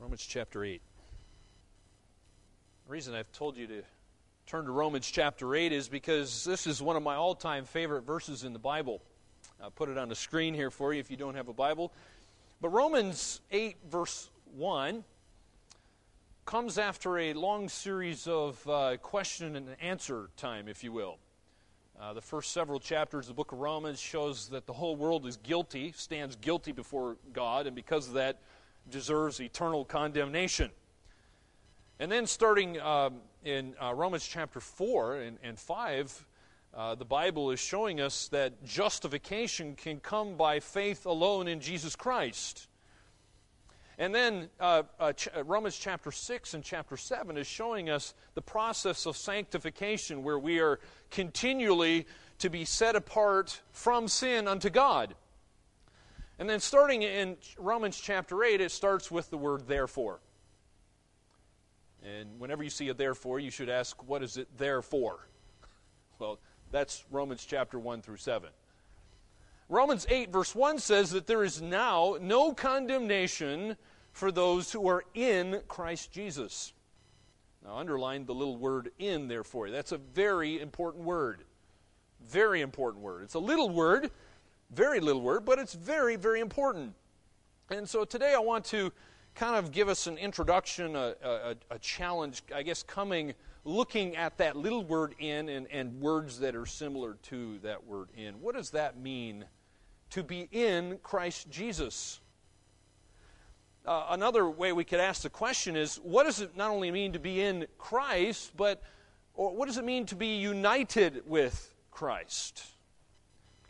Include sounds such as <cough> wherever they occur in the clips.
Romans chapter 8. The reason I've told you to turn to Romans chapter 8 is because this is one of my all time favorite verses in the Bible. I'll put it on the screen here for you if you don't have a Bible. But Romans 8, verse 1, comes after a long series of uh, question and answer time, if you will. Uh, the first several chapters of the book of Romans shows that the whole world is guilty, stands guilty before God, and because of that, deserves eternal condemnation. And then, starting um, in uh, Romans chapter 4 and, and 5, uh, the Bible is showing us that justification can come by faith alone in Jesus Christ. And then uh, uh, ch- uh, Romans chapter 6 and chapter 7 is showing us the process of sanctification where we are continually to be set apart from sin unto God. And then starting in Romans chapter 8, it starts with the word therefore. And whenever you see a therefore, you should ask, what is it there for? <laughs> Well, that's Romans chapter 1 through 7. Romans 8, verse 1 says that there is now no condemnation for those who are in Christ Jesus. Now, underline the little word in there for you. That's a very important word. Very important word. It's a little word, very little word, but it's very, very important. And so today I want to kind of give us an introduction, a, a, a challenge, I guess, coming, looking at that little word in and, and words that are similar to that word in. What does that mean to be in Christ Jesus? Uh, another way we could ask the question is what does it not only mean to be in Christ, but or what does it mean to be united with Christ?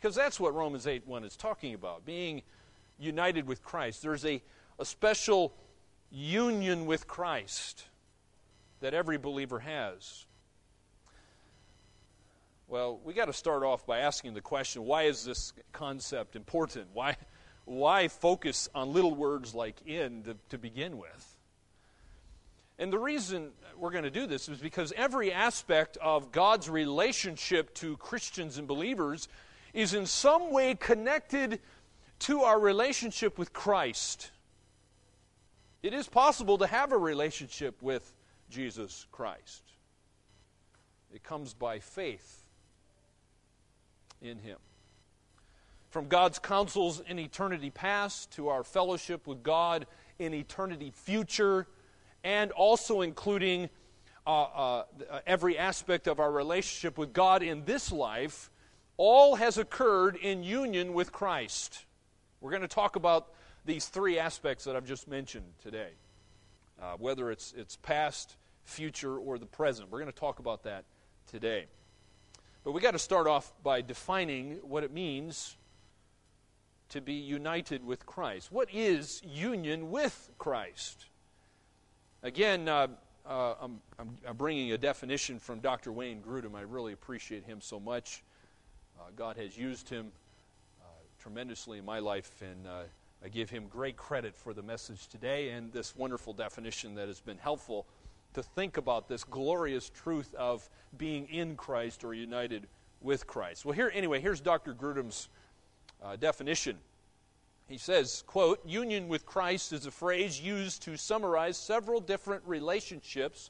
Because that's what Romans 8 1 is talking about, being united with Christ. There's a, a special union with Christ that every believer has. Well, we got to start off by asking the question why is this concept important? Why, why focus on little words like in to, to begin with? And the reason we're going to do this is because every aspect of God's relationship to Christians and believers is in some way connected to our relationship with Christ. It is possible to have a relationship with Jesus Christ. It comes by faith in Him. From God's counsels in eternity past to our fellowship with God in eternity future, and also including uh, uh, every aspect of our relationship with God in this life, all has occurred in union with Christ. We're going to talk about these three aspects that I've just mentioned today, uh, whether it's, it's past, future, or the present. We're going to talk about that today. But we got to start off by defining what it means to be united with Christ. What is union with Christ? Again, uh, uh, I'm, I'm, bringing a definition from Dr. Wayne Grudem. I really appreciate him so much. Uh, God has used him uh, tremendously in my life, and uh, I give him great credit for the message today and this wonderful definition that has been helpful to think about this glorious truth of being in Christ or united with Christ. Well, here, anyway, here's Dr. Grudem's uh, definition. He says, quote, union with Christ is a phrase used to summarize several different relationships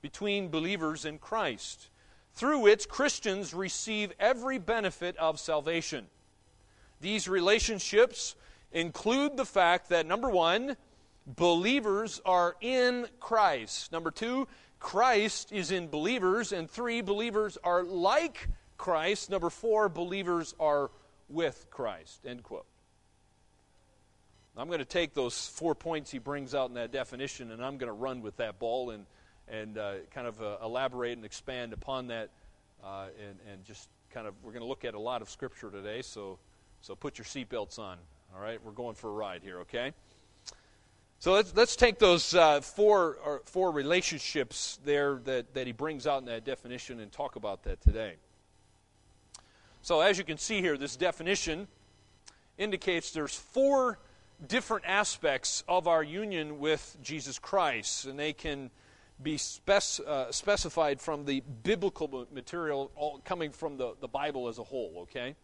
between believers in Christ, through which Christians receive every benefit of salvation. These relationships include the fact that, number one, believers are in Christ. Number two, Christ is in believers. And three, believers are like Christ. Number four, believers are with Christ. End quote. I'm going to take those four points he brings out in that definition and I'm going to run with that ball and, and uh, kind of uh, elaborate and expand upon that. Uh, and, and just kind of, we're going to look at a lot of scripture today, so, so put your seatbelts on. All right, we're going for a ride here, okay? So let's, let's take those uh, four, four relationships there that, that he brings out in that definition and talk about that today. So, as you can see here, this definition indicates there's four different aspects of our union with Jesus Christ, and they can be spec- uh, specified from the biblical material coming from the, the Bible as a whole, okay?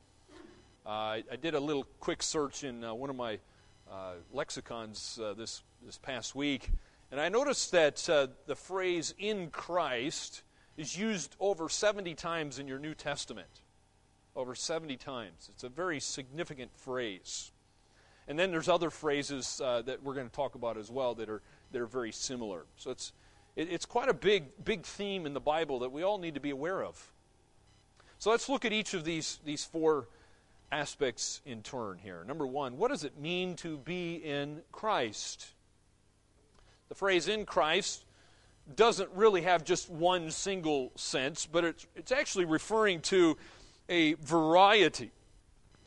Uh, I, I, did a little quick search in uh, one of my uh, lexicons uh, this, this past week, and I noticed that uh, the phrase in Christ is used over 70 times in your New Testament. Over 70 times. It's a very significant phrase. And then there's other phrases that we're going to talk about as well that are, that are very similar. So it's, it, it's quite a big, big theme in the Bible that we all need to be aware of. So let's look at each of these, these four aspects in turn here. Number one, what does it mean to be in Christ? The phrase in Christ doesn't really have just one single sense, but it's, it's actually referring to a variety,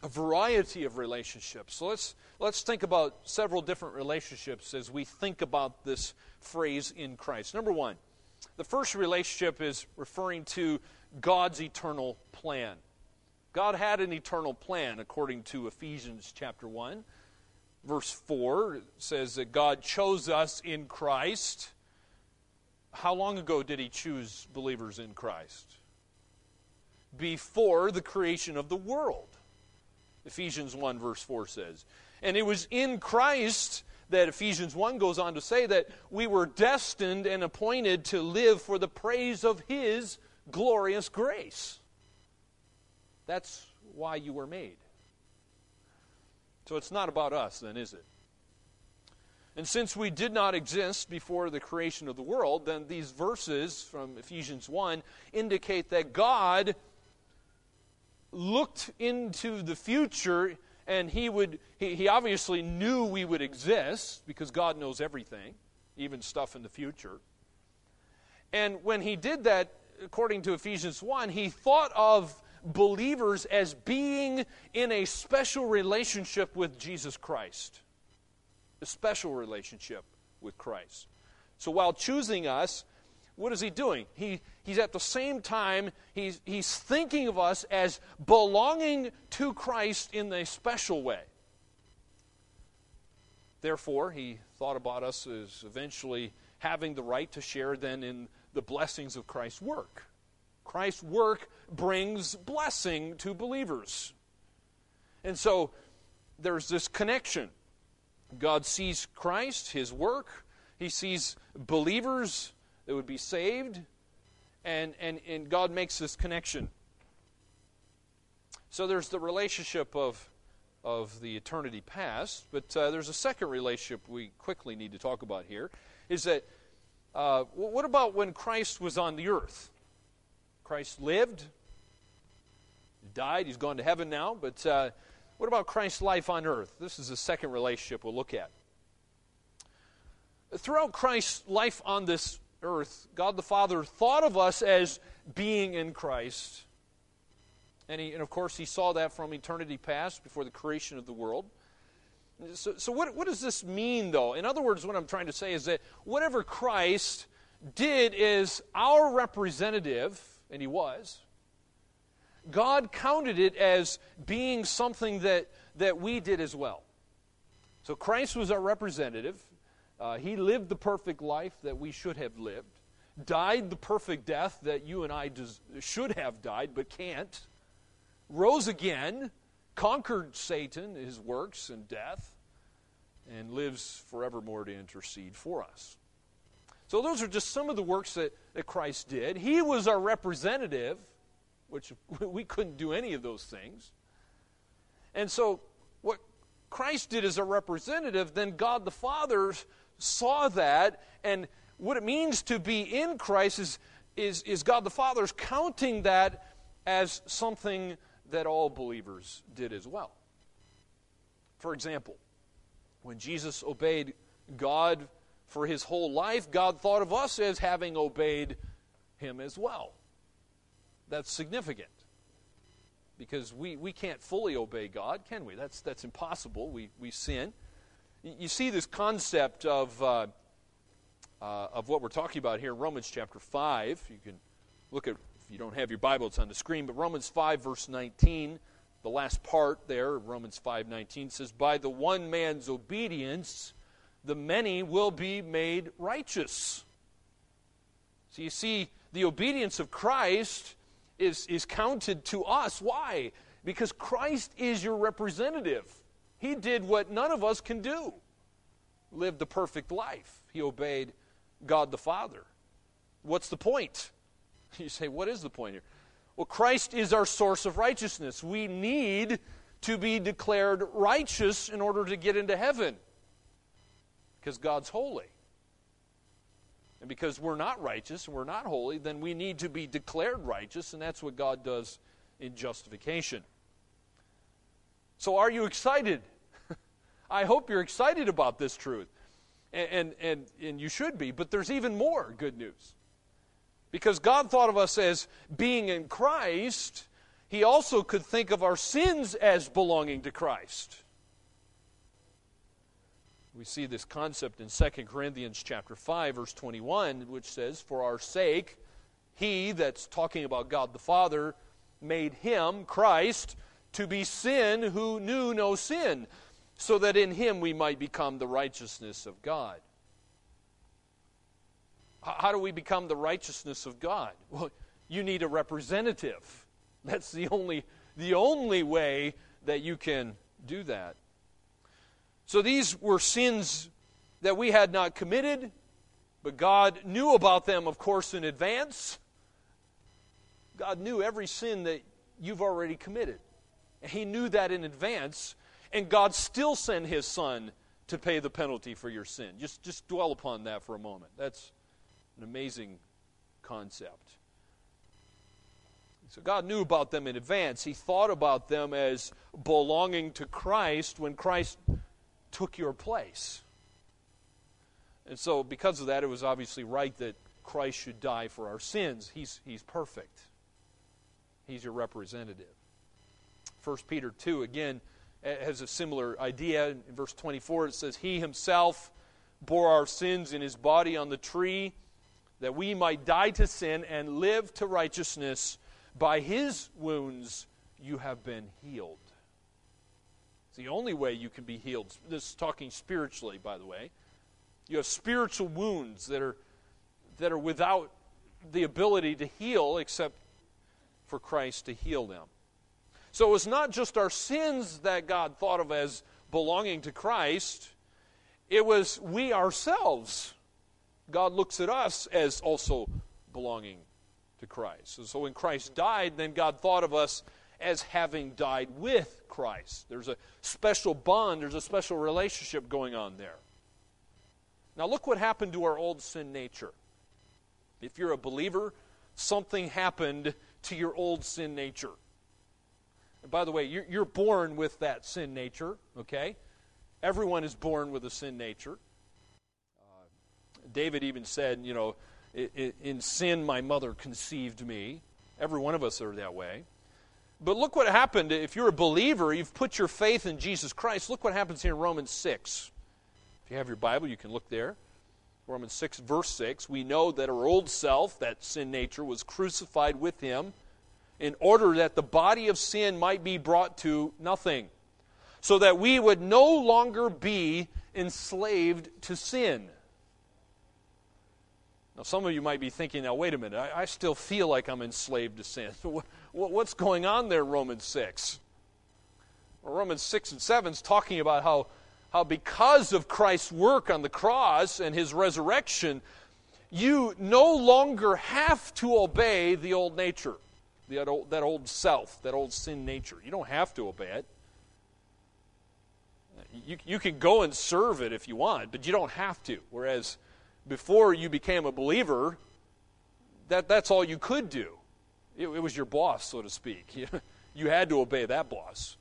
a variety of relationships. So let's, let's think about several different relationships as we think about this phrase in Christ. Number one, the first relationship is referring to God's eternal plan. God had an eternal plan according to Ephesians chapter 1. Verse 4 says that God chose us in Christ. How long ago did He choose believers in Christ? Before the creation of the world. Ephesians 1, verse 4 says. And it was in Christ that Ephesians 1 goes on to say that we were destined and appointed to live for the praise of His glorious grace. That's why you were made. So it's not about us, then, is it? And since we did not exist before the creation of the world, then these verses from Ephesians 1 indicate that God looked into the future and he would he, he obviously knew we would exist because God knows everything, even stuff in the future. And when he did that, according to Ephesians 1, he thought of believers as being in a special relationship with Jesus Christ. A special relationship with Christ. So while choosing us, what is he doing? He, he's at the same time, he's, he's thinking of us as belonging to Christ in a special way. Therefore, he thought about us as eventually having the right to share then in the blessings of Christ's work. Christ's work brings blessing to believers. And so there's this connection. God sees Christ, his work, he sees believers that would be saved, and, and, and God makes this connection. So there's the relationship of, of the eternity past, but uh, there's a second relationship we quickly need to talk about here is that uh, what about when Christ was on the earth? Christ lived, died, he's gone to heaven now, but uh, what about Christ's life on earth? This is the second relationship we'll look at. Throughout Christ's life on this earth, God the Father thought of us as being in Christ. And, he, and of course, he saw that from eternity past before the creation of the world. So, so what, what does this mean, though? In other words, what I'm trying to say is that whatever Christ did is our representative and he was, God counted it as being something that, that we did as well. So Christ was our representative. Uh, he lived the perfect life that we should have lived, died the perfect death that you and I des- should have died but can't, rose again, conquered Satan, his works, and death, and lives forevermore to intercede for us. So, those are just some of the works that, that Christ did. He was our representative, which <laughs> we couldn't do any of those things. And so, what Christ did as a representative, then God the Father saw that, and what it means to be in Christ is, is, is God the Father's counting that as something that all believers did as well. For example, when Jesus obeyed God for his whole life, God thought of us as having obeyed him as well. That's significant because we, we can't fully obey God, can we? That's, that's impossible. We, we sin. You see this concept of, uh, uh, of what we're talking about here in Romans chapter 5. You can look at, if you don't have your Bible, it's on the screen, but Romans 5, verse 19, the last part there, Romans 5, 19, says, By the one man's obedience, the many will be made righteous. So you see, the obedience of Christ is, is counted to us. Why? Because Christ is your representative. He did what none of us can do. lived a perfect life. He obeyed God the Father. What's the point? <laughs> You say, what is the point here? Well, Christ is our source of righteousness. We need to be declared righteous in order to get into heaven because God's holy. And because we're not righteous and we're not holy, then we need to be declared righteous, and that's what God does in justification. So, are you excited? <laughs> I hope you're excited about this truth. And, and, and, you should be, but there's even more good news. Because God thought of us as being in Christ, He also could think of our sins as belonging to Christ. We see this concept in 2 Corinthians chapter 5 verse 21 which says for our sake he that's talking about God the Father made him Christ to be sin who knew no sin so that in him we might become the righteousness of God. How do we become the righteousness of God? <laughs> Well, you need a representative. That's the only, the only way that you can do that. So these were sins that we had not committed, but God knew about them, of course, in advance. God knew every sin that you've already committed. He knew that in advance, and God still sent His Son to pay the penalty for your sin. Just, just dwell upon that for a moment. That's an amazing concept. So God knew about them in advance. He thought about them as belonging to Christ when Christ took your place. And so, because of that, it was obviously right that Christ should die for our sins. He's, he's perfect, He's your representative. 1 Peter 2, again, has a similar idea. In verse 24, it says, He Himself bore our sins in His body on the tree that we might die to sin and live to righteousness. By his wounds you have been healed. It's the only way you can be healed. This is talking spiritually, by the way. You have spiritual wounds that are, that are without the ability to heal except for Christ to heal them. So it was not just our sins that God thought of as belonging to Christ, it was we ourselves God looks at us as also belonging to Christ. And so when Christ died, then God thought of us as having died with Christ. There's a special bond, there's a special relationship going on there. Now, look what happened to our old sin nature. If you're a believer, something happened to your old sin nature. And by the way, you're, you're born with that sin nature, okay? Everyone is born with a sin nature. Uh, David even said, you know, in sin my mother conceived me. Every one of us are that way. But look what happened. If you're a believer, you've put your faith in Jesus Christ. Look what happens here in Romans 6. If you have your Bible, you can look there. Romans 6, verse 6. We know that our old self, that sin nature, was crucified with him in order that the body of sin might be brought to nothing, so that we would no longer be enslaved to sin. Now, some of you might be thinking, now, wait a minute, I, I still feel like I'm enslaved to sin. <laughs> What's going on there, Romans 6? Well, Romans 6 and 7 is talking about how, how because of Christ's work on the cross and his resurrection, you no longer have to obey the old nature, that old, that old self, that old sin nature. You don't have to obey it. You, you can go and serve it if you want, but you don't have to. Whereas before you became a believer, that, that's all you could do. It, it was your boss, so to speak. You, <laughs> you had to obey that boss.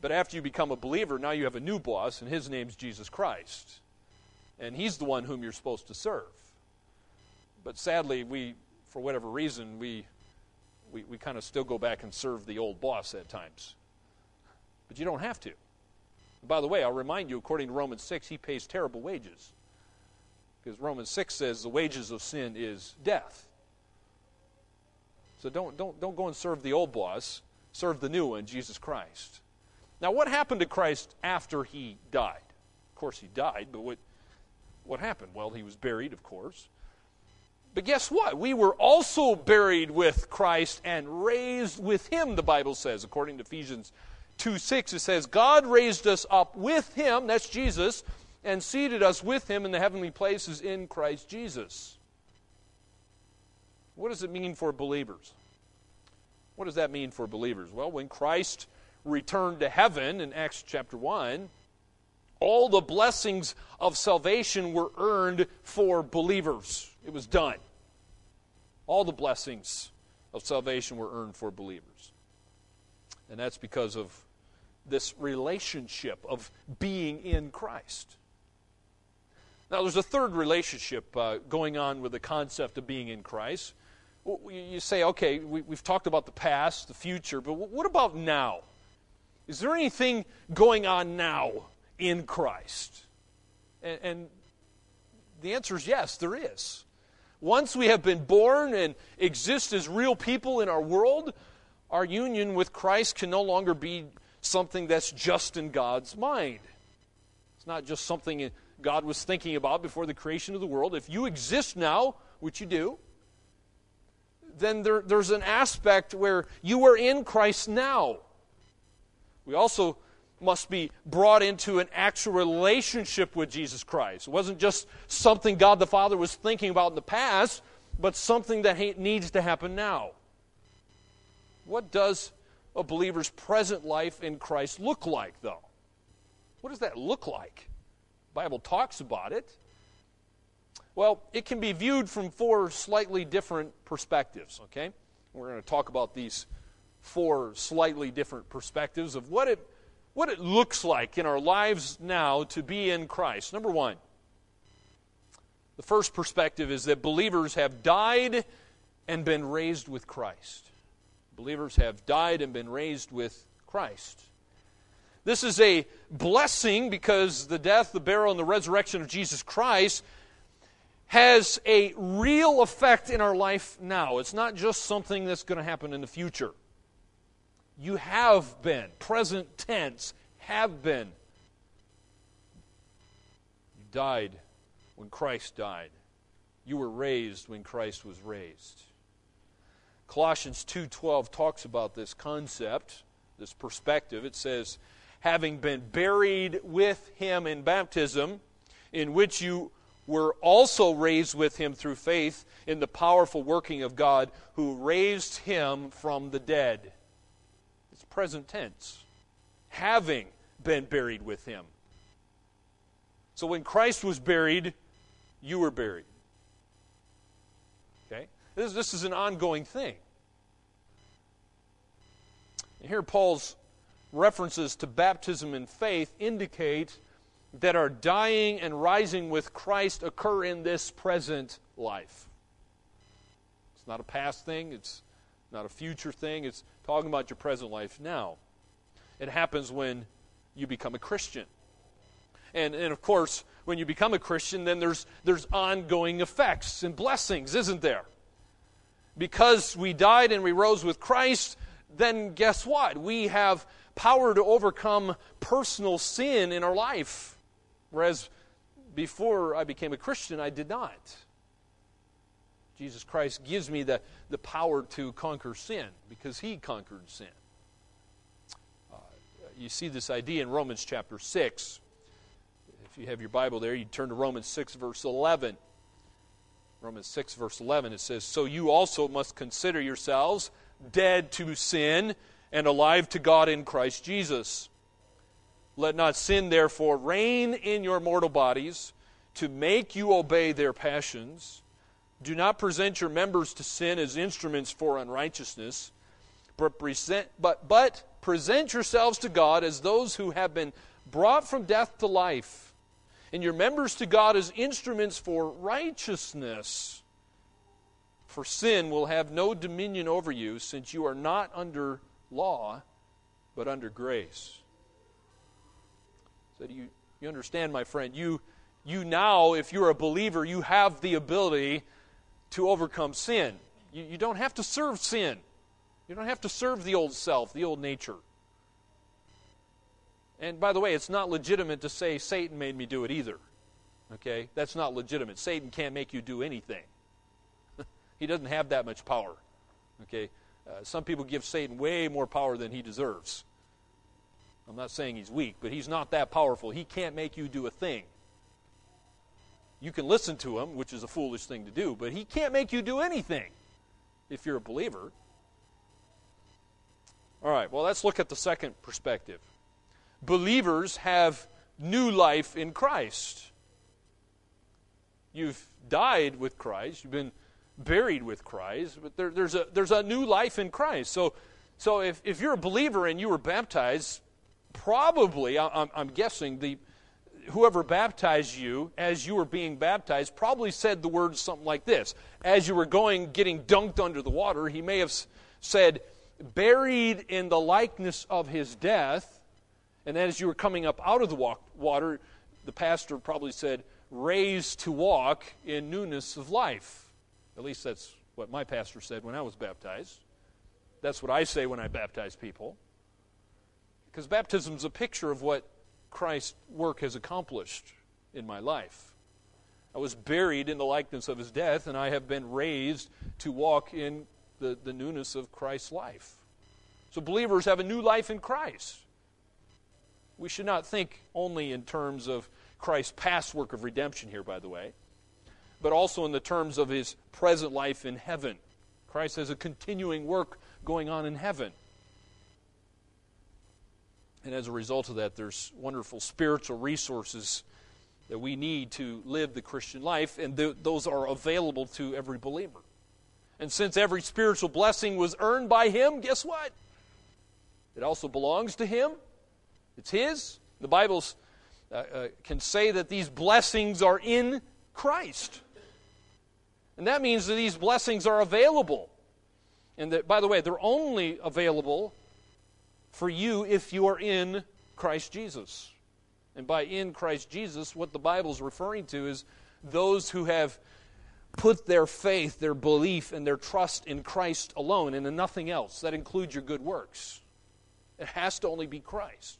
But after you become a believer, now you have a new boss, and his name's Jesus Christ. And he's the one whom you're supposed to serve. But sadly, we, for whatever reason, we, we, we kind of still go back and serve the old boss at times. But you don't have to. By the way, I'll remind you, according to Romans 6, he pays terrible wages. Because Romans 6 says the wages of sin is death. So don't, don't, don't go and serve the old boss, serve the new one, Jesus Christ. Now, what happened to Christ after he died? Of course, he died, but what, what happened? Well, he was buried, of course. But guess what? We were also buried with Christ and raised with him, the Bible says, according to Ephesians 2 6. It says, God raised us up with him, that's Jesus, and seated us with him in the heavenly places in Christ Jesus. What does it mean for believers? What does that mean for believers? Well, when Christ returned to heaven in Acts chapter 1, all the blessings of salvation were earned for believers. It was done. All the blessings of salvation were earned for believers. And that's because of this relationship of being in Christ. Now, there's a third relationship uh, going on with the concept of being in Christ. You say, okay, we, have talked about the past, the future, but what about now? Is there anything going on now in Christ? And, and the answer is yes, there is. Once we have been born and exist as real people in our world, our union with Christ can no longer be something that's just in God's mind. It's not just something God was thinking about before the creation of the world. If you exist now, which you do, then there, there's an aspect where you are in Christ now. We also must be brought into an actual relationship with Jesus Christ. It wasn't just something God the Father was thinking about in the past, but something that needs to happen now. What does a believer's present life in Christ look like, though? What does that look like? The Bible talks about it. Well, it can be viewed from four slightly different perspectives, okay? We're going to talk about these four slightly different perspectives of what it what it looks like in our lives now to be in Christ. Number one, the first perspective is that believers have died and been raised with Christ. Believers have died and been raised with Christ. This is a blessing because the death, the burial, and the resurrection of Jesus Christ has a real effect in our life now. It's not just something that's going to happen in the future. You have been, present tense, have been. You died when Christ died. You were raised when Christ was raised. Colossians 2:12 talks about this concept, this perspective. It says, "Having been buried with him in baptism, in which you were also raised with him through faith in the powerful working of God who raised him from the dead." Present tense, having been buried with him. So when Christ was buried, you were buried. Okay? This, this is an ongoing thing. And here, Paul's references to baptism and faith indicate that our dying and rising with Christ occur in this present life. It's not a past thing, it's not a future thing. It's talking about your present life now. It happens when you become a Christian. And, and of course, when you become a Christian, then there's, there's ongoing effects and blessings, isn't there? Because we died and we rose with Christ, then guess what? We have power to overcome personal sin in our life. Whereas before I became a Christian, I did not. Jesus Christ gives me the, the power to conquer sin because he conquered sin. Uh, you see this idea in Romans chapter 6. If you have your Bible there, you turn to Romans 6, verse 11. Romans 6, verse 11, it says, So you also must consider yourselves dead to sin and alive to God in Christ Jesus. Let not sin, therefore, reign in your mortal bodies to make you obey their passions. Do not present your members to sin as instruments for unrighteousness, but present, but, but present yourselves to God as those who have been brought from death to life, and your members to God as instruments for righteousness. For sin will have no dominion over you, since you are not under law, but under grace. So, do you, you understand, my friend? You, you now, if you're a believer, you have the ability to overcome sin. You, you don't have to serve sin. You don't have to serve the old self, the old nature. And by the way, it's not legitimate to say Satan made me do it either. Okay? That's not legitimate. Satan can't make you do anything. <laughs> he doesn't have that much power. Okay? Uh, some people give Satan way more power than he deserves. I'm not saying he's weak, but he's not that powerful. He can't make you do a thing. You can listen to him, which is a foolish thing to do, but he can't make you do anything if you're a believer. All right, well, let's look at the second perspective. Believers have new life in Christ. You've died with Christ, you've been buried with Christ, but there, there's, a, there's a new life in Christ. So, so if, if you're a believer and you were baptized, probably, I'm, I'm guessing, the, whoever baptized you as you were being baptized probably said the words something like this. As you were going, getting dunked under the water, he may have said, buried in the likeness of his death. And then as you were coming up out of the water, the pastor probably said, raised to walk in newness of life. At least that's what my pastor said when I was baptized. That's what I say when I baptize people. Because baptism is a picture of what Christ's work has accomplished in my life. I was buried in the likeness of his death, and I have been raised to walk in the, the newness of Christ's life. So believers have a new life in Christ. We should not think only in terms of Christ's past work of redemption here, by the way, but also in the terms of his present life in heaven. Christ has a continuing work going on in heaven. And as a result of that, there's wonderful spiritual resources that we need to live the Christian life, and th- those are available to every believer. And since every spiritual blessing was earned by Him, guess what? It also belongs to Him. It's His. The Bible uh, uh, can say that these blessings are in Christ. And that means that these blessings are available. And that, by the way, they're only available for you if you are in Christ Jesus. And by in Christ Jesus, what the Bible is referring to is those who have put their faith, their belief, and their trust in Christ alone and in nothing else. That includes your good works. It has to only be Christ.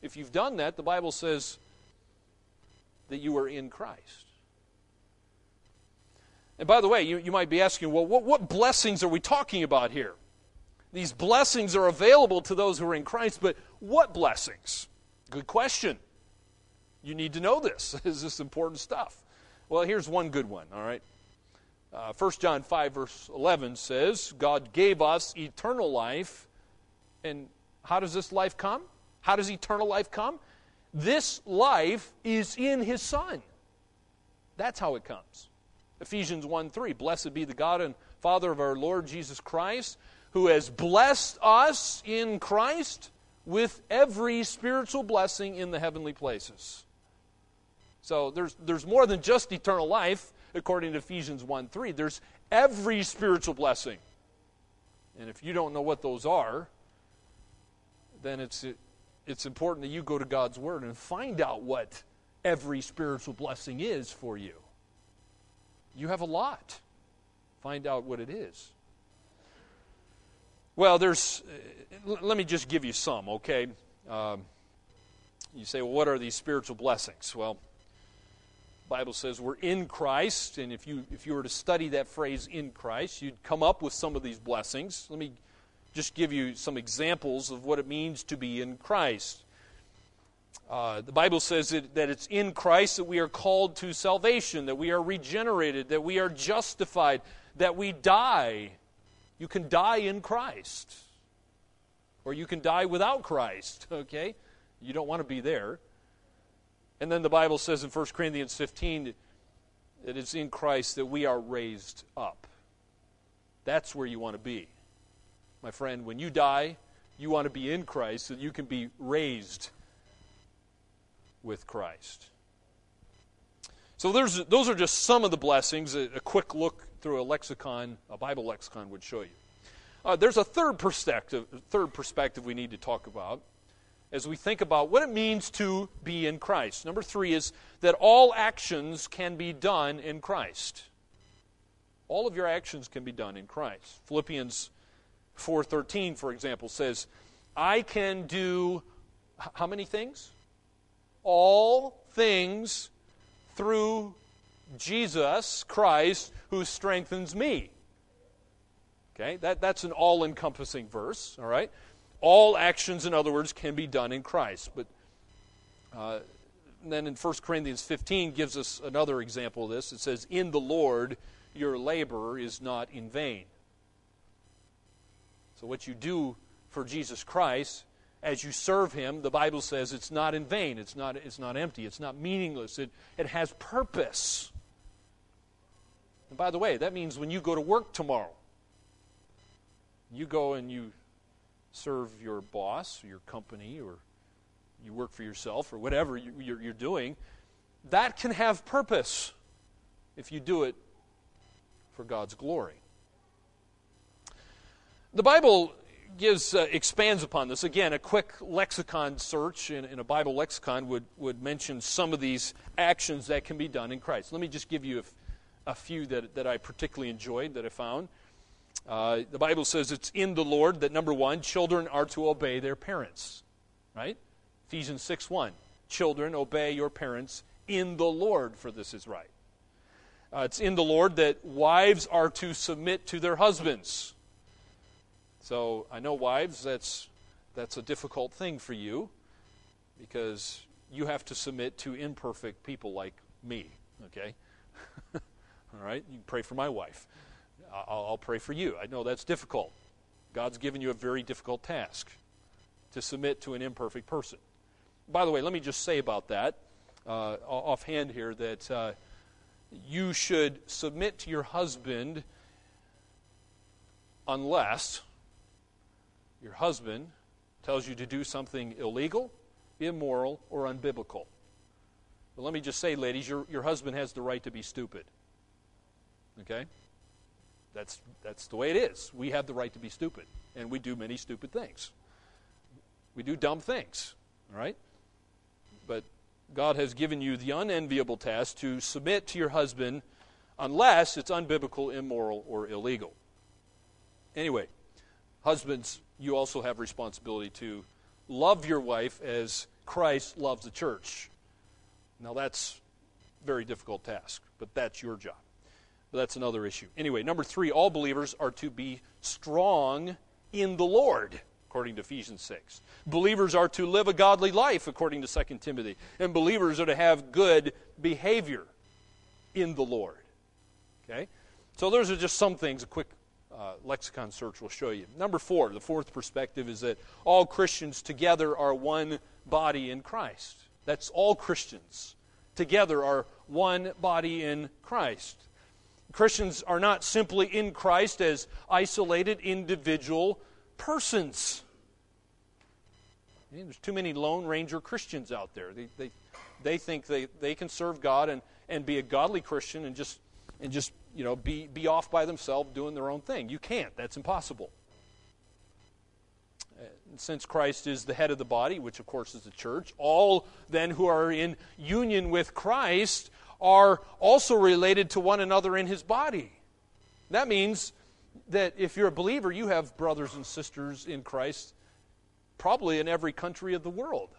If you've done that, the Bible says that you are in Christ. And by the way, you, you might be asking, well, what, what blessings are we talking about here? These blessings are available to those who are in Christ, but what blessings? Good question. You need to know this. <laughs> Is this important stuff? Well, here's one good one, all right? Uh, 1 John 5, verse 11 says, God gave us eternal life. And how does this life come? How does eternal life come? This life is in His Son. That's how it comes. Ephesians 1 3 Blessed be the God and Father of our Lord Jesus Christ, who has blessed us in Christ with every spiritual blessing in the heavenly places. So there's, there's more than just eternal life, according to Ephesians 1 3. There's every spiritual blessing. And if you don't know what those are, then it's, it's important that you go to God's Word and find out what every spiritual blessing is for you. You have a lot. Find out what it is. Well, there's, uh, let me just give you some, okay? Um, you say, well, what are these spiritual blessings? Well, Bible says we're in Christ, and if you if you were to study that phrase in Christ, you'd come up with some of these blessings. Let me just give you some examples of what it means to be in Christ. Uh, the Bible says that, that it's in Christ that we are called to salvation, that we are regenerated, that we are justified, that we die you can die in Christ, or you can die without Christ, <laughs> okay? You don't want to be there. And then the Bible says in 1 Corinthians 15 that it's in Christ that we are raised up. That's where you want to be. My friend, when you die, you want to be in Christ so that you can be raised with Christ. So those are just some of the blessings, a, a quick look through a lexicon, a Bible lexicon would show you. Uh, there's a third perspective, third perspective we need to talk about as we think about what it means to be in Christ. Number three is that all actions can be done in Christ. All of your actions can be done in Christ. Philippians 4:13, for example, says, "I can do how many things? All things through Jesus Christ who strengthens me. Okay, that, that's an all encompassing verse, all right? All actions, in other words, can be done in Christ. But uh, then in 1 Corinthians 15 gives us another example of this. It says, In the Lord your labor is not in vain. So, what you do for Jesus Christ as you serve Him, the Bible says it's not in vain, it's not, it's not empty, it's not meaningless, it, it has purpose. And by the way, that means when you go to work tomorrow, you go and you serve your boss, your company, or you work for yourself, or whatever you're, you're doing, that can have purpose if you do it for God's glory. The Bible gives uh, expands upon this. Again, a quick lexicon search in, in, a Bible lexicon would, would mention some of these actions that can be done in Christ. Let me just give you a, a few that, that I particularly enjoyed that I found. Uh, the Bible says it's in the Lord that number one, children are to obey their parents. Right? Ephesians 6 1. Children, obey your parents in the Lord, for this is right. Uh, it's in the Lord that wives are to submit to their husbands. So I know, wives, that's, that's a difficult thing for you because you have to submit to imperfect people like me, okay? <laughs> All right? You pray for my wife. I'll, I'll pray for you. I know that's difficult. God's given you a very difficult task to submit to an imperfect person. By the way, let me just say about that, uh, offhand here, that uh, you should submit to your husband unless your husband tells you to do something illegal, immoral, or unbiblical. But let me just say, ladies, your, your husband has the right to be stupid. Okay? That's, that's the way it is. We have the right to be stupid, and we do many stupid things. We do dumb things, all right? But God has given you the unenviable task to submit to your husband unless it's unbiblical, immoral, or illegal. Anyway, husbands, you also have responsibility to love your wife as Christ loves the church. Now that's a very difficult task, but that's your job. But that's another issue. Anyway, number 3, all believers are to be strong in the Lord according to Ephesians 6. Believers are to live a godly life, according to 2 Timothy. And believers are to have good behavior in the Lord. Okay? So those are just some things a quick uh, lexicon search will show you. Number four, the fourth perspective is that all Christians together are one body in Christ. That's all Christians together are one body in Christ. Christians are not simply in Christ as isolated individual persons. There's too many Lone Ranger Christians out there. They, they, they think they, they can serve God and, and be a godly Christian and just, and just you know, be, be off by themselves doing their own thing. You can't. That's impossible. Uh, since Christ is the head of the body, which of course is the church, all then who are in union with Christ are also related to one another in his body. That means that if you're a believer, you have brothers and sisters in Christ probably in every country of the world,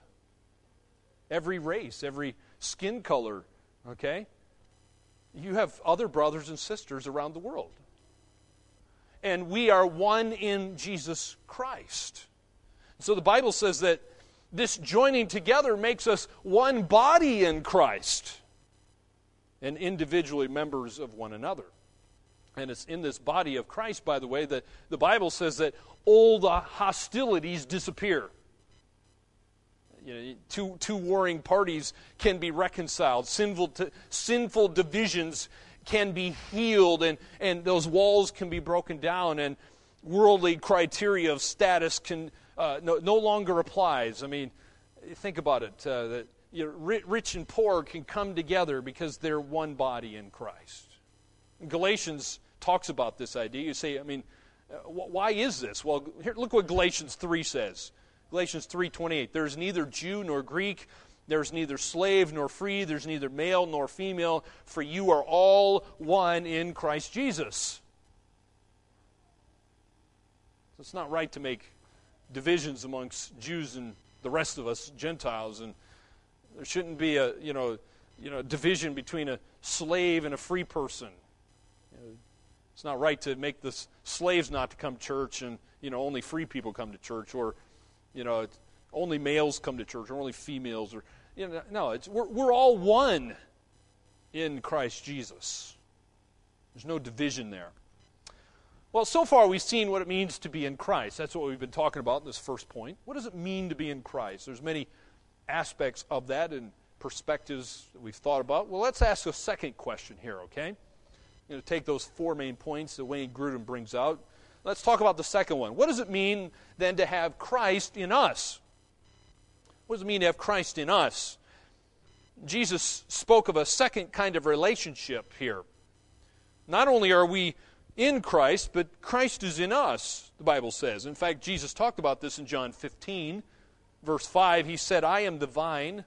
every race, every skin color, okay? You have other brothers and sisters around the world. And we are one in Jesus Christ. So the Bible says that this joining together makes us one body in Christ and individually members of one another. And it's in this body of Christ, by the way, that the Bible says that all the hostilities disappear. You know, two, two warring parties can be reconciled, sinful, sinful divisions can be healed, and, and those walls can be broken down, and worldly criteria of status can uh, no, no longer applies. I mean, think about it. Uh, that you know, rich and poor can come together because they're one body in Christ. Galatians talks about this idea. You say, I mean, uh, why is this? Well, here, look what Galatians 3 says. Galatians 3:28. There's neither Jew nor Greek, there's neither slave nor free, there's neither male nor female, for you are all one in Christ Jesus. So it's not right to make divisions amongst Jews and the rest of us Gentiles and there shouldn't be a, you know, you know, division between a slave and a free person. It's not right to make the slaves not to come to church and, you know, only free people come to church or, you know, only males come to church or only females or, You know, no, it's, we're, we're all one in Christ Jesus. There's no division there. Well, so far we've seen what it means to be in Christ. That's what we've been talking about in this first point. What does it mean to be in Christ? There's many aspects of that and perspectives that we've thought about. Well, let's ask a second question here, okay? I'm going to take those four main points that Wayne Grudem brings out. Let's talk about the second one. What does it mean then to have Christ in us? What does it mean to have Christ in us? Jesus spoke of a second kind of relationship here. Not only are we in Christ, but Christ is in us, the Bible says. In fact, Jesus talked about this in John 15, verse 5. He said, I am the vine,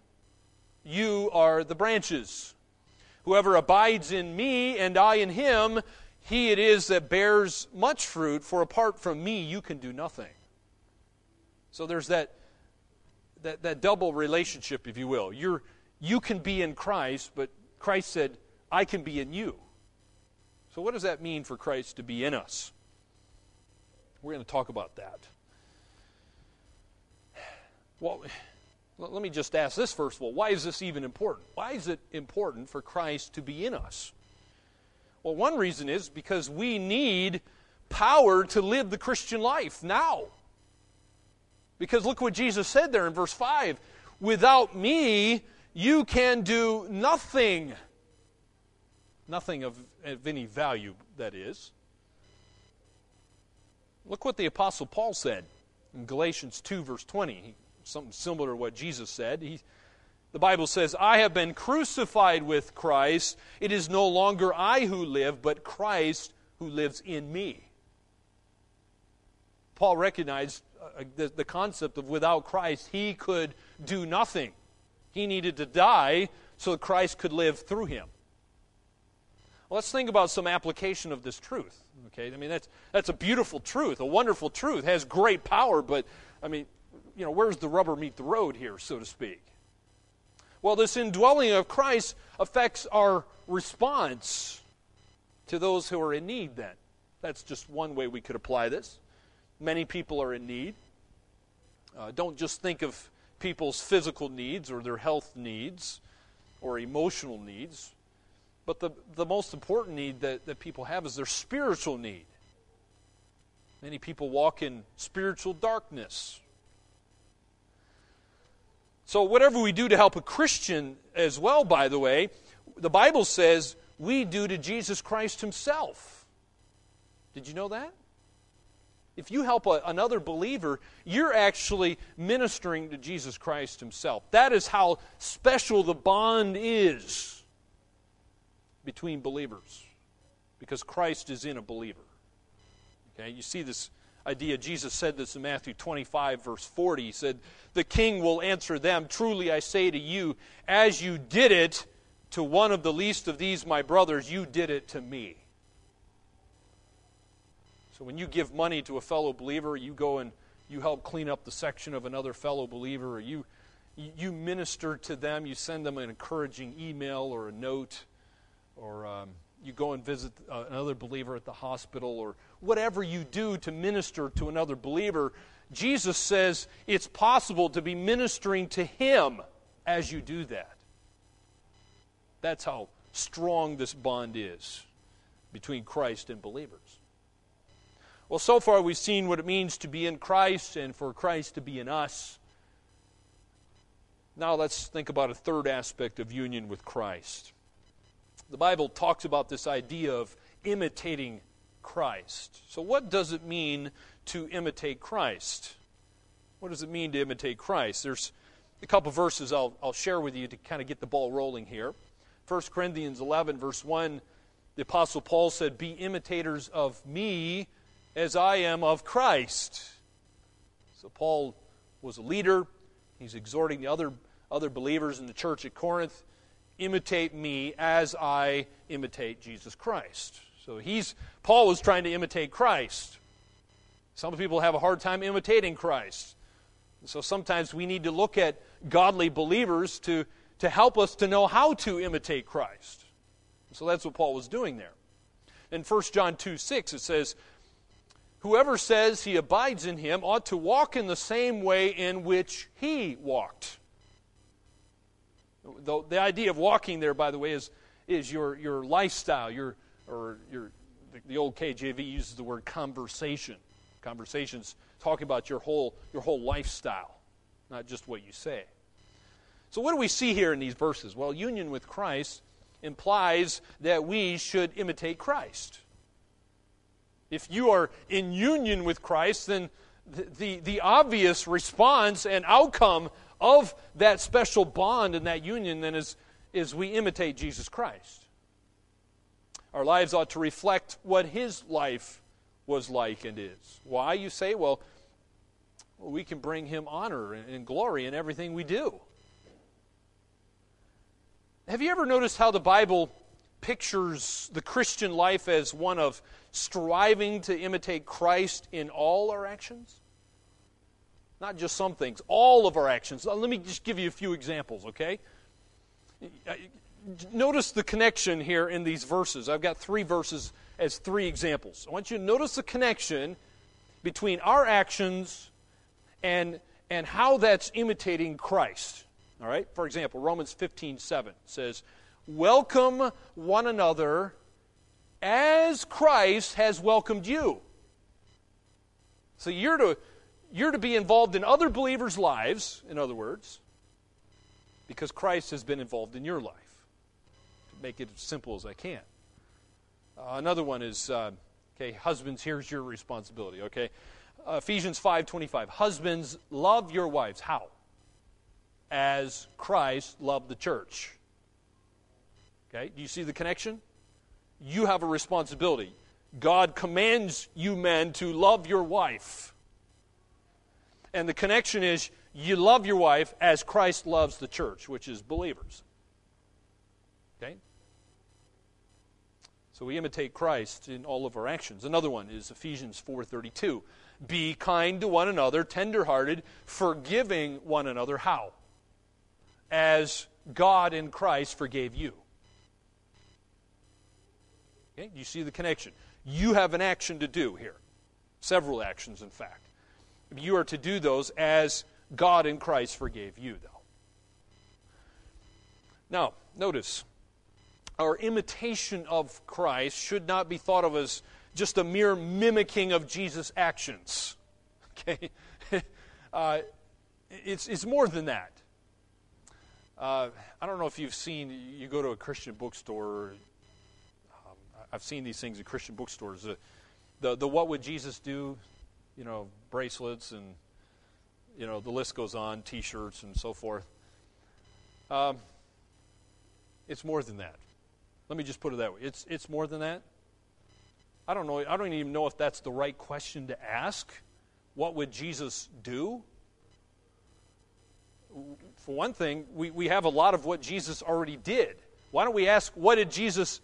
you are the branches. Whoever abides in me and I in him, he it is that bears much fruit, for apart from me you can do nothing. So there's that, that, that double relationship, if you will. You're, you can be in Christ, but Christ said, I can be in you. So, what does that mean for Christ to be in us? We're going to talk about that. Well, let me just ask this first of all. Why is this even important? Why is it important for Christ to be in us? Well, one reason is because we need power to live the Christian life now. Because look what Jesus said there in verse 5 Without me, you can do nothing. Nothing of, of any value, that is. Look what the Apostle Paul said in Galatians 2, verse 20. Something similar to what Jesus said. He, the Bible says, I have been crucified with Christ. It is no longer I who live, but Christ who lives in me. Paul recognized uh, the, the concept of without Christ, he could do nothing. He needed to die so that Christ could live through him. Well, let's think about some application of this truth. Okay, I mean that's that's a beautiful truth, a wonderful truth, has great power, but I mean, you know, where's the rubber meet the road here, so to speak? Well, this indwelling of Christ affects our response to those who are in need. Then, that's just one way we could apply this. Many people are in need. Uh, don't just think of people's physical needs or their health needs or emotional needs. But the, the most important need that, that people have is their spiritual need. Many people walk in spiritual darkness. So, whatever we do to help a Christian as well, by the way, the Bible says we do to Jesus Christ Himself. Did you know that? If you help a, another believer, you're actually ministering to Jesus Christ Himself. That is how special the bond is between believers because Christ is in a believer. Okay, you see this idea. Jesus said this in Matthew 25, verse 40. He said, The king will answer them, Truly I say to you, as you did it to one of the least of these my brothers, you did it to me. So when you give money to a fellow believer, you go and you help clean up the section of another fellow believer, or you, you minister to them, you send them an encouraging email or a note or um, you go and visit uh, another believer at the hospital, or whatever you do to minister to another believer, Jesus says it's possible to be ministering to him as you do that. That's how strong this bond is between Christ and believers. Well, so far we've seen what it means to be in Christ and for Christ to be in us. Now let's think about a third aspect of union with Christ. The Bible talks about this idea of imitating Christ. So, what does it mean to imitate Christ? What does it mean to imitate Christ? There's a couple verses I'll, I'll share with you to kind of get the ball rolling here. 1 Corinthians 11, verse 1, the Apostle Paul said, Be imitators of me as I am of Christ. So, Paul was a leader. He's exhorting the other, other believers in the church at Corinth imitate me as I imitate Jesus Christ. So he's Paul was trying to imitate Christ. Some people have a hard time imitating Christ. So sometimes we need to look at godly believers to, to help us to know how to imitate Christ. So that's what Paul was doing there. In 1 John 2 6, it says, Whoever says he abides in him ought to walk in the same way in which he walked. The, the idea of walking there, by the way, is, is your, your lifestyle, your, or your, the, the old KJV uses the word conversation. Conversations talking about your whole, your whole lifestyle, not just what you say. So, what do we see here in these verses? Well, union with Christ implies that we should imitate Christ. If you are in union with Christ, then the, the, the, obvious response and outcome of that special bond and that union then is, is we imitate Jesus Christ. Our lives ought to reflect what his life was like and is. Why, you say? Well, we can bring him honor and glory in everything we do. Have you ever noticed how the Bible pictures the Christian life as one of striving to imitate Christ in all our actions? Not just some things, all of our actions. Let me just give you a few examples, okay? Notice the connection here in these verses. I've got three verses as three examples. I want you to notice the connection between our actions and, and how that's imitating Christ. All right? For example, Romans 15 7 says, Welcome one another as Christ has welcomed you. So you're to, you're to be involved in other believers' lives, in other words, because Christ has been involved in your life. Make it as simple as I can. Uh, another one is, uh, okay, husbands, here's your responsibility, okay? Ephesians 5.25, husbands, love your wives. How? as Christ loved the church. Okay, do you see the connection? You have a responsibility. God commands you men to love your wife. And the connection is you love your wife as Christ loves the church, which is believers. Okay? So we imitate Christ in all of our actions. Another one is Ephesians 4:32. Be kind to one another, tenderhearted, forgiving one another. How? as God in Christ forgave you. Okay? You see the connection. You have an action to do here. Several actions, in fact. You are to do those as God in Christ forgave you, though. Now, notice, our imitation of Christ should not be thought of as just a mere mimicking of Jesus' actions. <laughs> Okay? <laughs> uh, it's, it's more than that. Uh, I don't know if you've seen, you go to a Christian bookstore, um, I've seen these things in Christian bookstores. Uh, the, the What Would Jesus Do, you know, bracelets and, you know, the list goes on, t shirts and so forth. Um, it's more than that. Let me just put it that way. It's, it's more than that. I don't know. I don't even know if that's the right question to ask. What would Jesus do? for one thing, we, we have a lot of what Jesus already did. Why don't we ask, what did Jesus,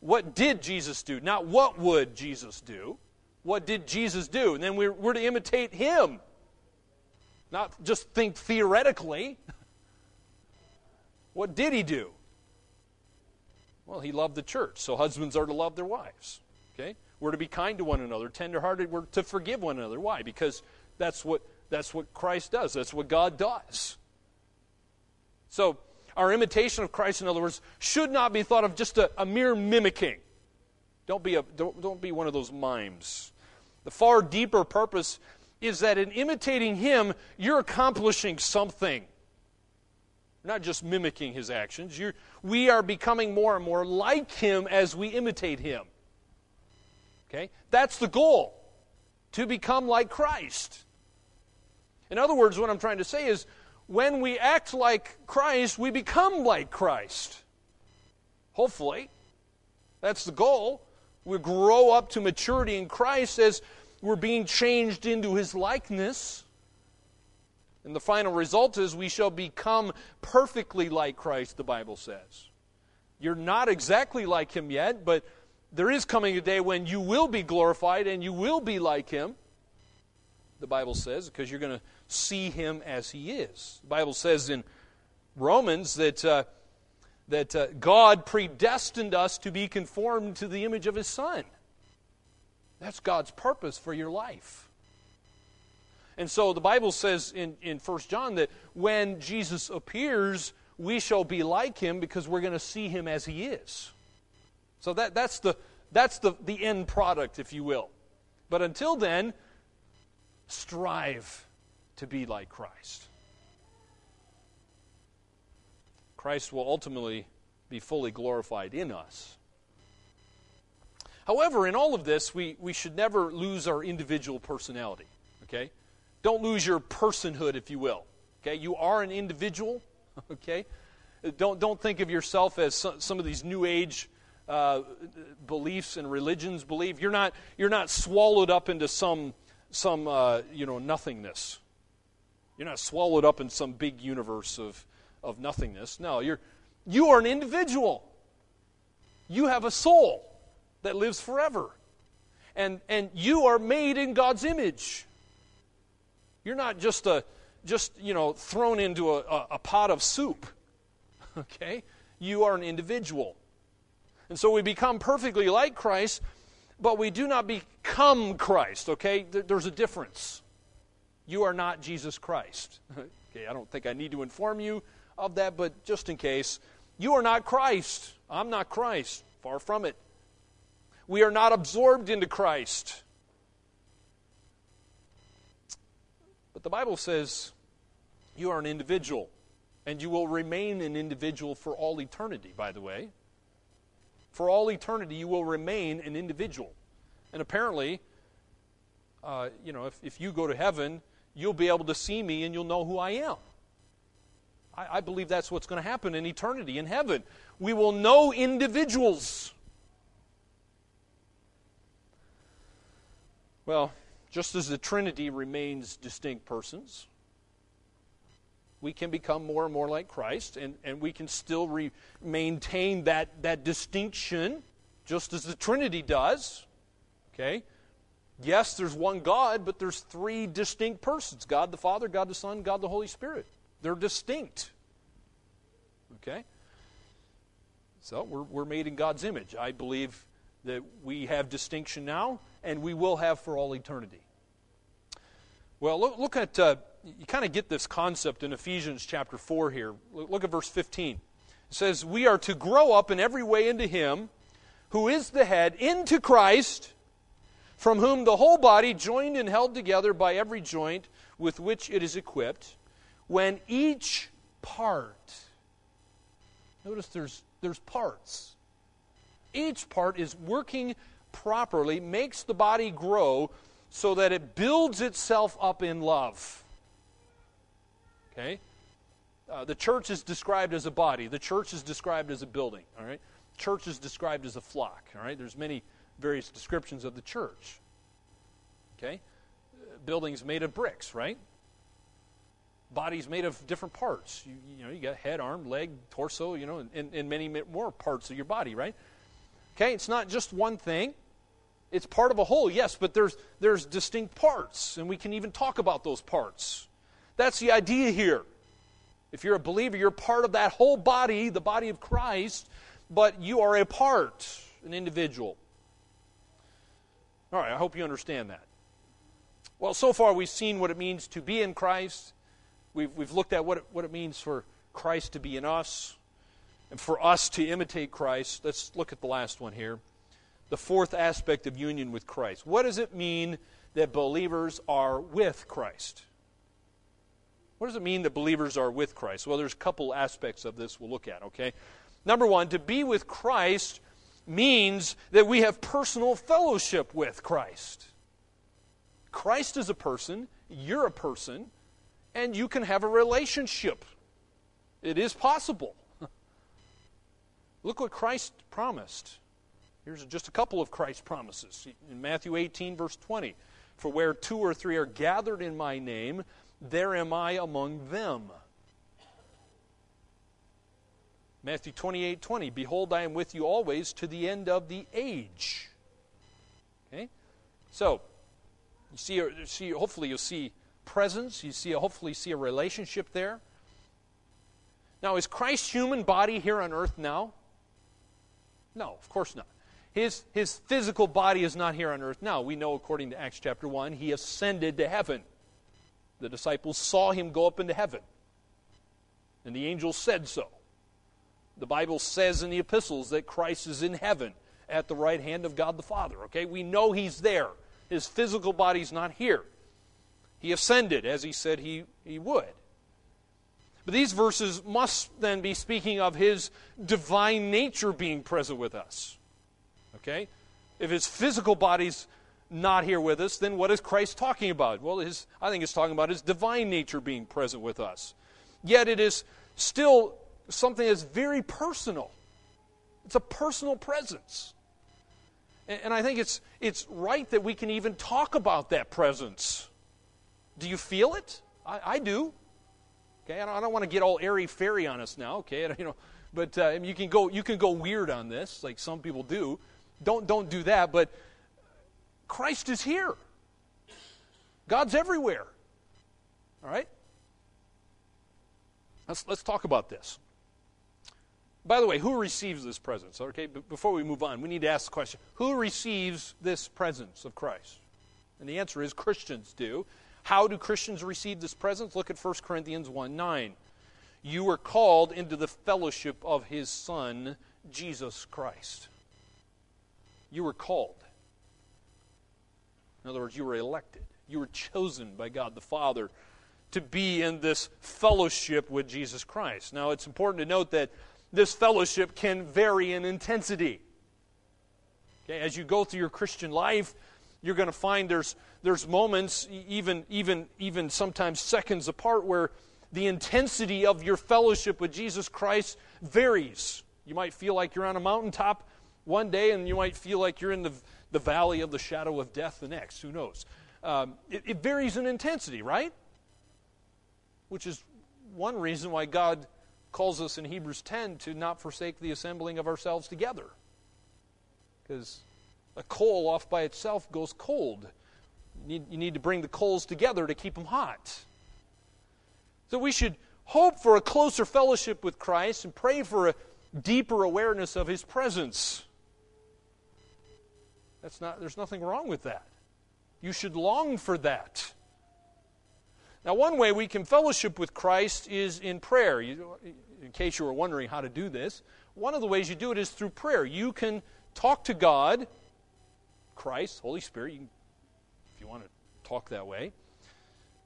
what did Jesus do? Not what would Jesus do? What did Jesus do? And then we're, we're to imitate him. Not just think theoretically. <laughs> what did he do? Well, he loved the church, so husbands are to love their wives. Okay? We're to be kind to one another, tenderhearted. We're to forgive one another. Why? Because that's what that's what Christ does. That's what God does. So, our imitation of Christ, in other words, should not be thought of just a, a mere mimicking. Don't be, a, don't, don't be one of those mimes. The far deeper purpose is that in imitating Him, you're accomplishing something. Not just mimicking His actions. You're, we are becoming more and more like Him as we imitate Him. Okay? That's the goal, to become like Christ. In other words, what I'm trying to say is when we act like Christ, we become like Christ. Hopefully. That's the goal. We grow up to maturity in Christ as we're being changed into his likeness. And the final result is we shall become perfectly like Christ, the Bible says. You're not exactly like him yet, but there is coming a day when you will be glorified and you will be like him, the Bible says, because you're going to see him as he is. The Bible says in Romans that, uh, that uh, God predestined us to be conformed to the image of his Son. That's God's purpose for your life. And so the Bible says in, in 1 John that when Jesus appears, we shall be like him because we're going to see him as he is. So that, that's, the, that's the, the end product, if you will. But until then, strive to be like Christ. Christ will ultimately be fully glorified in us. However, in all of this, we, we should never lose our individual personality. Okay? Don't lose your personhood, if you will. Okay? You are an individual. <laughs> Okay? Don't, don't think of yourself as some, some of these New Age uh, beliefs and religions believe. You're not, you're not swallowed up into some, some uh, you know, nothingness. You're not swallowed up in some big universe of, of nothingness. No, you're, you are an individual. You have a soul that lives forever. And, and you are made in God's image. You're not just a just you know thrown into a, a, pot of soup. <laughs> Okay? You are an individual. And so we become perfectly like Christ, but we do not become Christ, okay? There's a difference. You are not Jesus Christ. <laughs> okay, I don't think I need to inform you of that, but just in case, you are not Christ. I'm not Christ. Far from it. We are not absorbed into Christ. The Bible says you are an individual, and you will remain an individual for all eternity, by the way. For all eternity, you will remain an individual. And apparently, uh, you know, if, if you go to heaven, you'll be able to see me and you'll know who I am. I, I believe that's what's going to happen in eternity in heaven. We will know individuals. Well, just as the Trinity remains distinct persons, we can become more and more like Christ, and, and we can still re- maintain that, that distinction just as the Trinity does. Okay? Yes, there's one God, but there's three distinct persons God the Father, God the Son, God the Holy Spirit. They're distinct. Okay? So we're, we're made in God's image. I believe that we have distinction now, and we will have for all eternity. Well, look, look at, uh, you kind of get this concept in Ephesians chapter 4 here. Look at verse 15. It says, We are to grow up in every way into Him who is the head, into Christ, from whom the whole body, joined and held together by every joint with which it is equipped, when each part, notice there's, there's parts each part is working properly, makes the body grow so that it builds itself up in love. Okay? Uh, the church is described as a body. The church is described as a building. All right? Church is described as a flock. All right? There's many various descriptions of the church. Okay? Buildings made of bricks, right? Bodies made of different parts. You, you know, you got head, arm, leg, torso, you know, and, and many more parts of your body, right? Okay, it's not just one thing. It's part of a whole, yes, but there's, there's distinct parts, and we can even talk about those parts. That's the idea here. If you're a believer, you're part of that whole body, the body of Christ, but you are a part, an individual. All right, I hope you understand that. Well, so far we've seen what it means to be in Christ. We've, we've looked at what it, what it means for Christ to be in us and for us to imitate Christ, let's look at the last one here. The fourth aspect of union with Christ. What does it mean that believers are with Christ? What does it mean that believers are with Christ? Well, there's a couple aspects of this we'll look at, okay? Number one, to be with Christ means that we have personal fellowship with Christ. Christ is a person, you're a person, and you can have a relationship. It is possible. <laughs> Look what Christ promised. Here's just a couple of Christ's promises. In Matthew 18, verse 20 For where two or three are gathered in my name, there am I among them. Matthew 28, 20 Behold, I am with you always to the end of the age. Okay? So, you see, see hopefully you'll see presence. You see, hopefully see a relationship there. Now, is Christ's human body here on earth now? No, of course not. His, his physical body is not here on earth now. We know, according to Acts chapter 1, he ascended to heaven. The disciples saw him go up into heaven. And the angel said so. The Bible says in the epistles that Christ is in heaven at the right hand of God the Father. Okay? We know he's there. His physical body's not here. He ascended as he said he, he would. But these verses must then be speaking of his divine nature being present with us. Okay? If his physical body's not here with us, then what is Christ talking about? Well, his, I think he's talking about his divine nature being present with us. Yet it is still something that's very personal. It's a personal presence. And, and I think it's, it's right that we can even talk about that presence. Do you feel it? I, I do. Okay, I don't, don't want to get all airy fairy on us now. Okay, <laughs> you know, but uh, you can go you can go weird on this, like some people do. Don't don't do that. But Christ is here. God's everywhere. All right. Let's let's talk about this. By the way, who receives this presence? Okay, before we move on, we need to ask the question: Who receives this presence of Christ? And the answer is Christians do. How do Christians receive this presence? Look at 1 Corinthians 1 9. You were called into the fellowship of his Son, Jesus Christ. You were called. In other words, you were elected. You were chosen by God the Father to be in this fellowship with Jesus Christ. Now, it's important to note that this fellowship can vary in intensity. Okay, as you go through your Christian life, you're going to find there's, there's moments, even, even, even sometimes seconds apart, where the intensity of your fellowship with Jesus Christ varies. You might feel like you're on a mountaintop one day, and you might feel like you're in the, the valley of the shadow of death the next. Who knows? Um, it, it varies in intensity, right? Which is one reason why God calls us in Hebrews 10 to not forsake the assembling of ourselves together. Because a coal off by itself goes cold. You need, you need to bring the coals together to keep them hot. So we should hope for a closer fellowship with Christ and pray for a deeper awareness of His presence. That's not, there's nothing wrong with that. You should long for that. Now, one way we can fellowship with Christ is in prayer. You, in case you were wondering how to do this, one of the ways you do it is through prayer. You can talk to God Christ, Holy Spirit, you can, if you want to talk that way,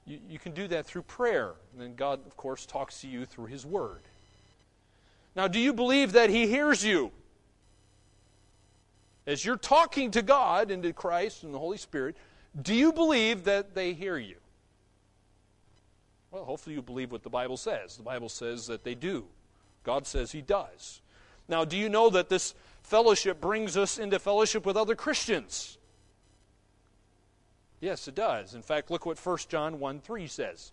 you, you can do that through prayer. And then God, of course, talks to you through His Word. Now, do you believe that He hears you? As you're talking to God and to Christ and the Holy Spirit, do you believe that they hear you? Well, hopefully you believe what the Bible says. The Bible says that they do. God says He does. Now, do you know that this fellowship brings us into fellowship with other Christians? Yes, it does. In fact, look what 1 John 1 3 says.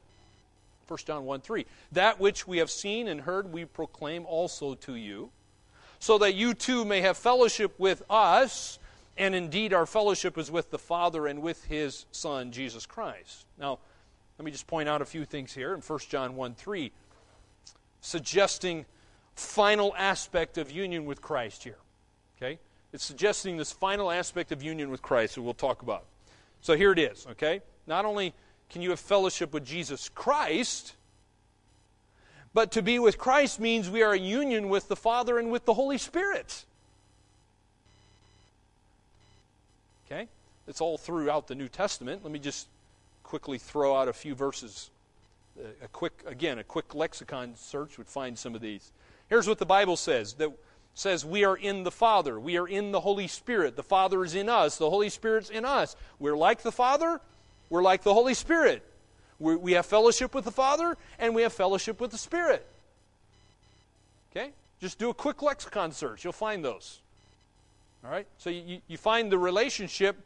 1 John 1 3. That which we have seen and heard, we proclaim also to you, so that you too may have fellowship with us. And indeed, our fellowship is with the Father and with his Son, Jesus Christ. Now, let me just point out a few things here in 1 John 1 3, suggesting final aspect of union with Christ here. Okay? It's suggesting this final aspect of union with Christ that we'll talk about. So here it is, okay? Not only can you have fellowship with Jesus Christ, but to be with Christ means we are in union with the Father and with the Holy Spirit. Okay? It's all throughout the New Testament. Let me just quickly throw out a few verses. A quick, again, a quick lexicon search would find some of these. Here's what the Bible says that says we are in the Father. We are in the Holy Spirit. The Father is in us. The Holy Spirit's in us. We're like the Father. We're like the Holy Spirit. We we have fellowship with the Father and we have fellowship with the Spirit. Okay? Just do a quick lexicon search. You'll find those. All right? So you, you find the relationship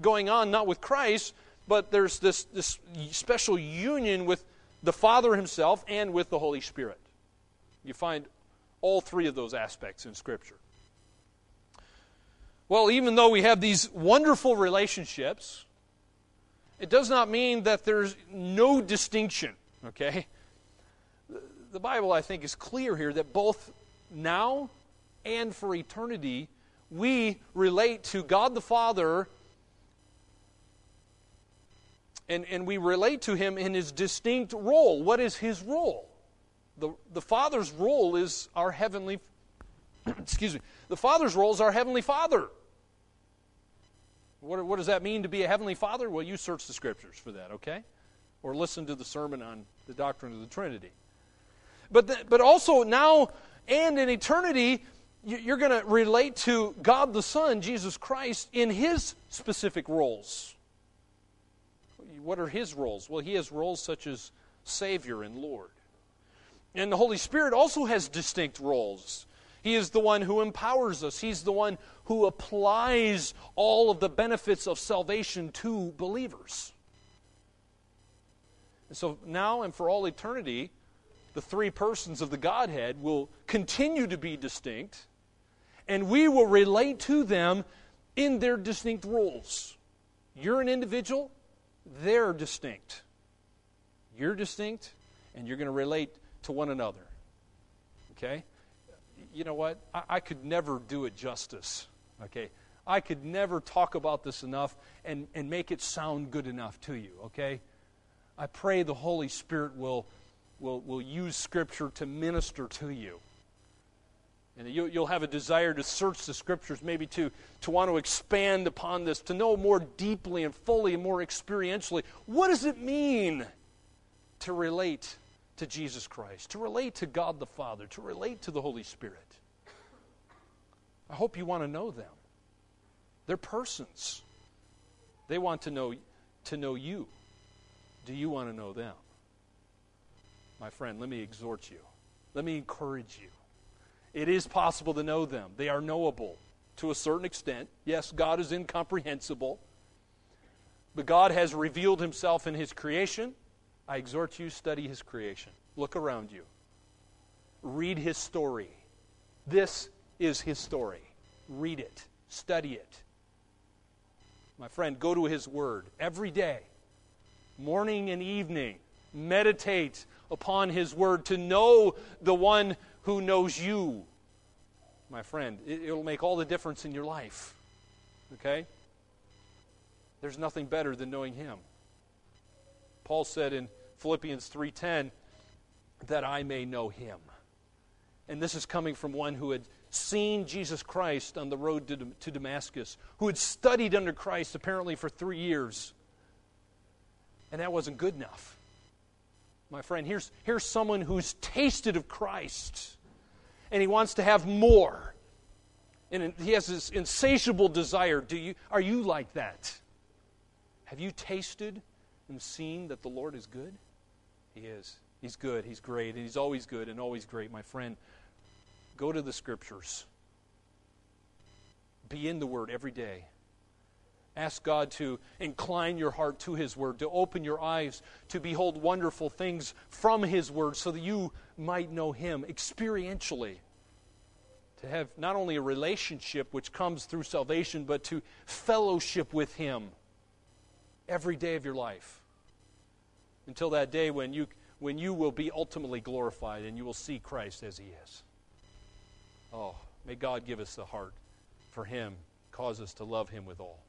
going on not with Christ, but there's this, this special union with the Father Himself and with the Holy Spirit. You find all three of those aspects in Scripture. Well, even though we have these wonderful relationships, it does not mean that there's no distinction, okay? The Bible, I think, is clear here that both now and for eternity, we relate to God the Father and, and we relate to Him in His distinct role. What is His role? The, the Father's role is our heavenly, <clears throat> excuse me, the Father's role is our heavenly Father. What, what does that mean to be a heavenly Father? Well, you search the scriptures for that, okay? Or listen to the sermon on the doctrine of the Trinity. But, the, but also now and in eternity, you're going to relate to God the Son, Jesus Christ, in his specific roles. What are his roles? Well, he has roles such as Savior and Lord. And the Holy Spirit also has distinct roles. He is the one who empowers us, He's the one who applies all of the benefits of salvation to believers. And so now and for all eternity, the three persons of the Godhead will continue to be distinct, and we will relate to them in their distinct roles. You're an individual, they're distinct. You're distinct, and you're going to relate to one another. Okay? You know what? I, I could never do it justice. Okay? I could never talk about this enough and, and make it sound good enough to you. Okay? I pray the Holy Spirit will will, will use Scripture to minister to you. And you, will have a desire to search the Scriptures, maybe to, to want to expand upon this, to know more deeply and fully and more experientially. What does it mean to relate to Jesus Christ, to relate to God the Father, to relate to the Holy Spirit? I hope you want to know them. They're persons. They want to know, to know you. Do you want to know them? my friend, let me exhort you. Let me encourage you. It is possible to know them, they are knowable to a certain extent. Yes, God is incomprehensible, but God has revealed himself in his creation. I exhort you study his creation. Look around you. Read his story. This is his story. Read it. Study it. My friend, go to his word every day, morning and evening. Meditate upon His Word, to know the one who knows you. My friend, it, will make all the difference in your life. Okay? There's nothing better than knowing Him. Paul said in Philippians 3:10 that I may know him. And this is coming from one who had seen Jesus Christ on the road to, to Damascus, who had studied under Christ apparently for 3 years. And that wasn't good enough my friend. Here's, here's someone who's tasted of Christ and he wants to have more. And he has this insatiable desire. Do you, are you like that? Have you tasted and seen that the Lord is good? He is. He's good. He's great. And he's always good and always great, my friend. Go to the scriptures. Be in the Word every day. Ask God to incline your heart to His Word, to open your eyes to behold wonderful things from His Word so that you might know Him experientially. To have not only a relationship which comes through salvation, but to fellowship with Him every day of your life. Until that day when you, when you will be ultimately glorified and you will see Christ as He is. Oh, may God give us the heart for Him, cause us to love Him with all.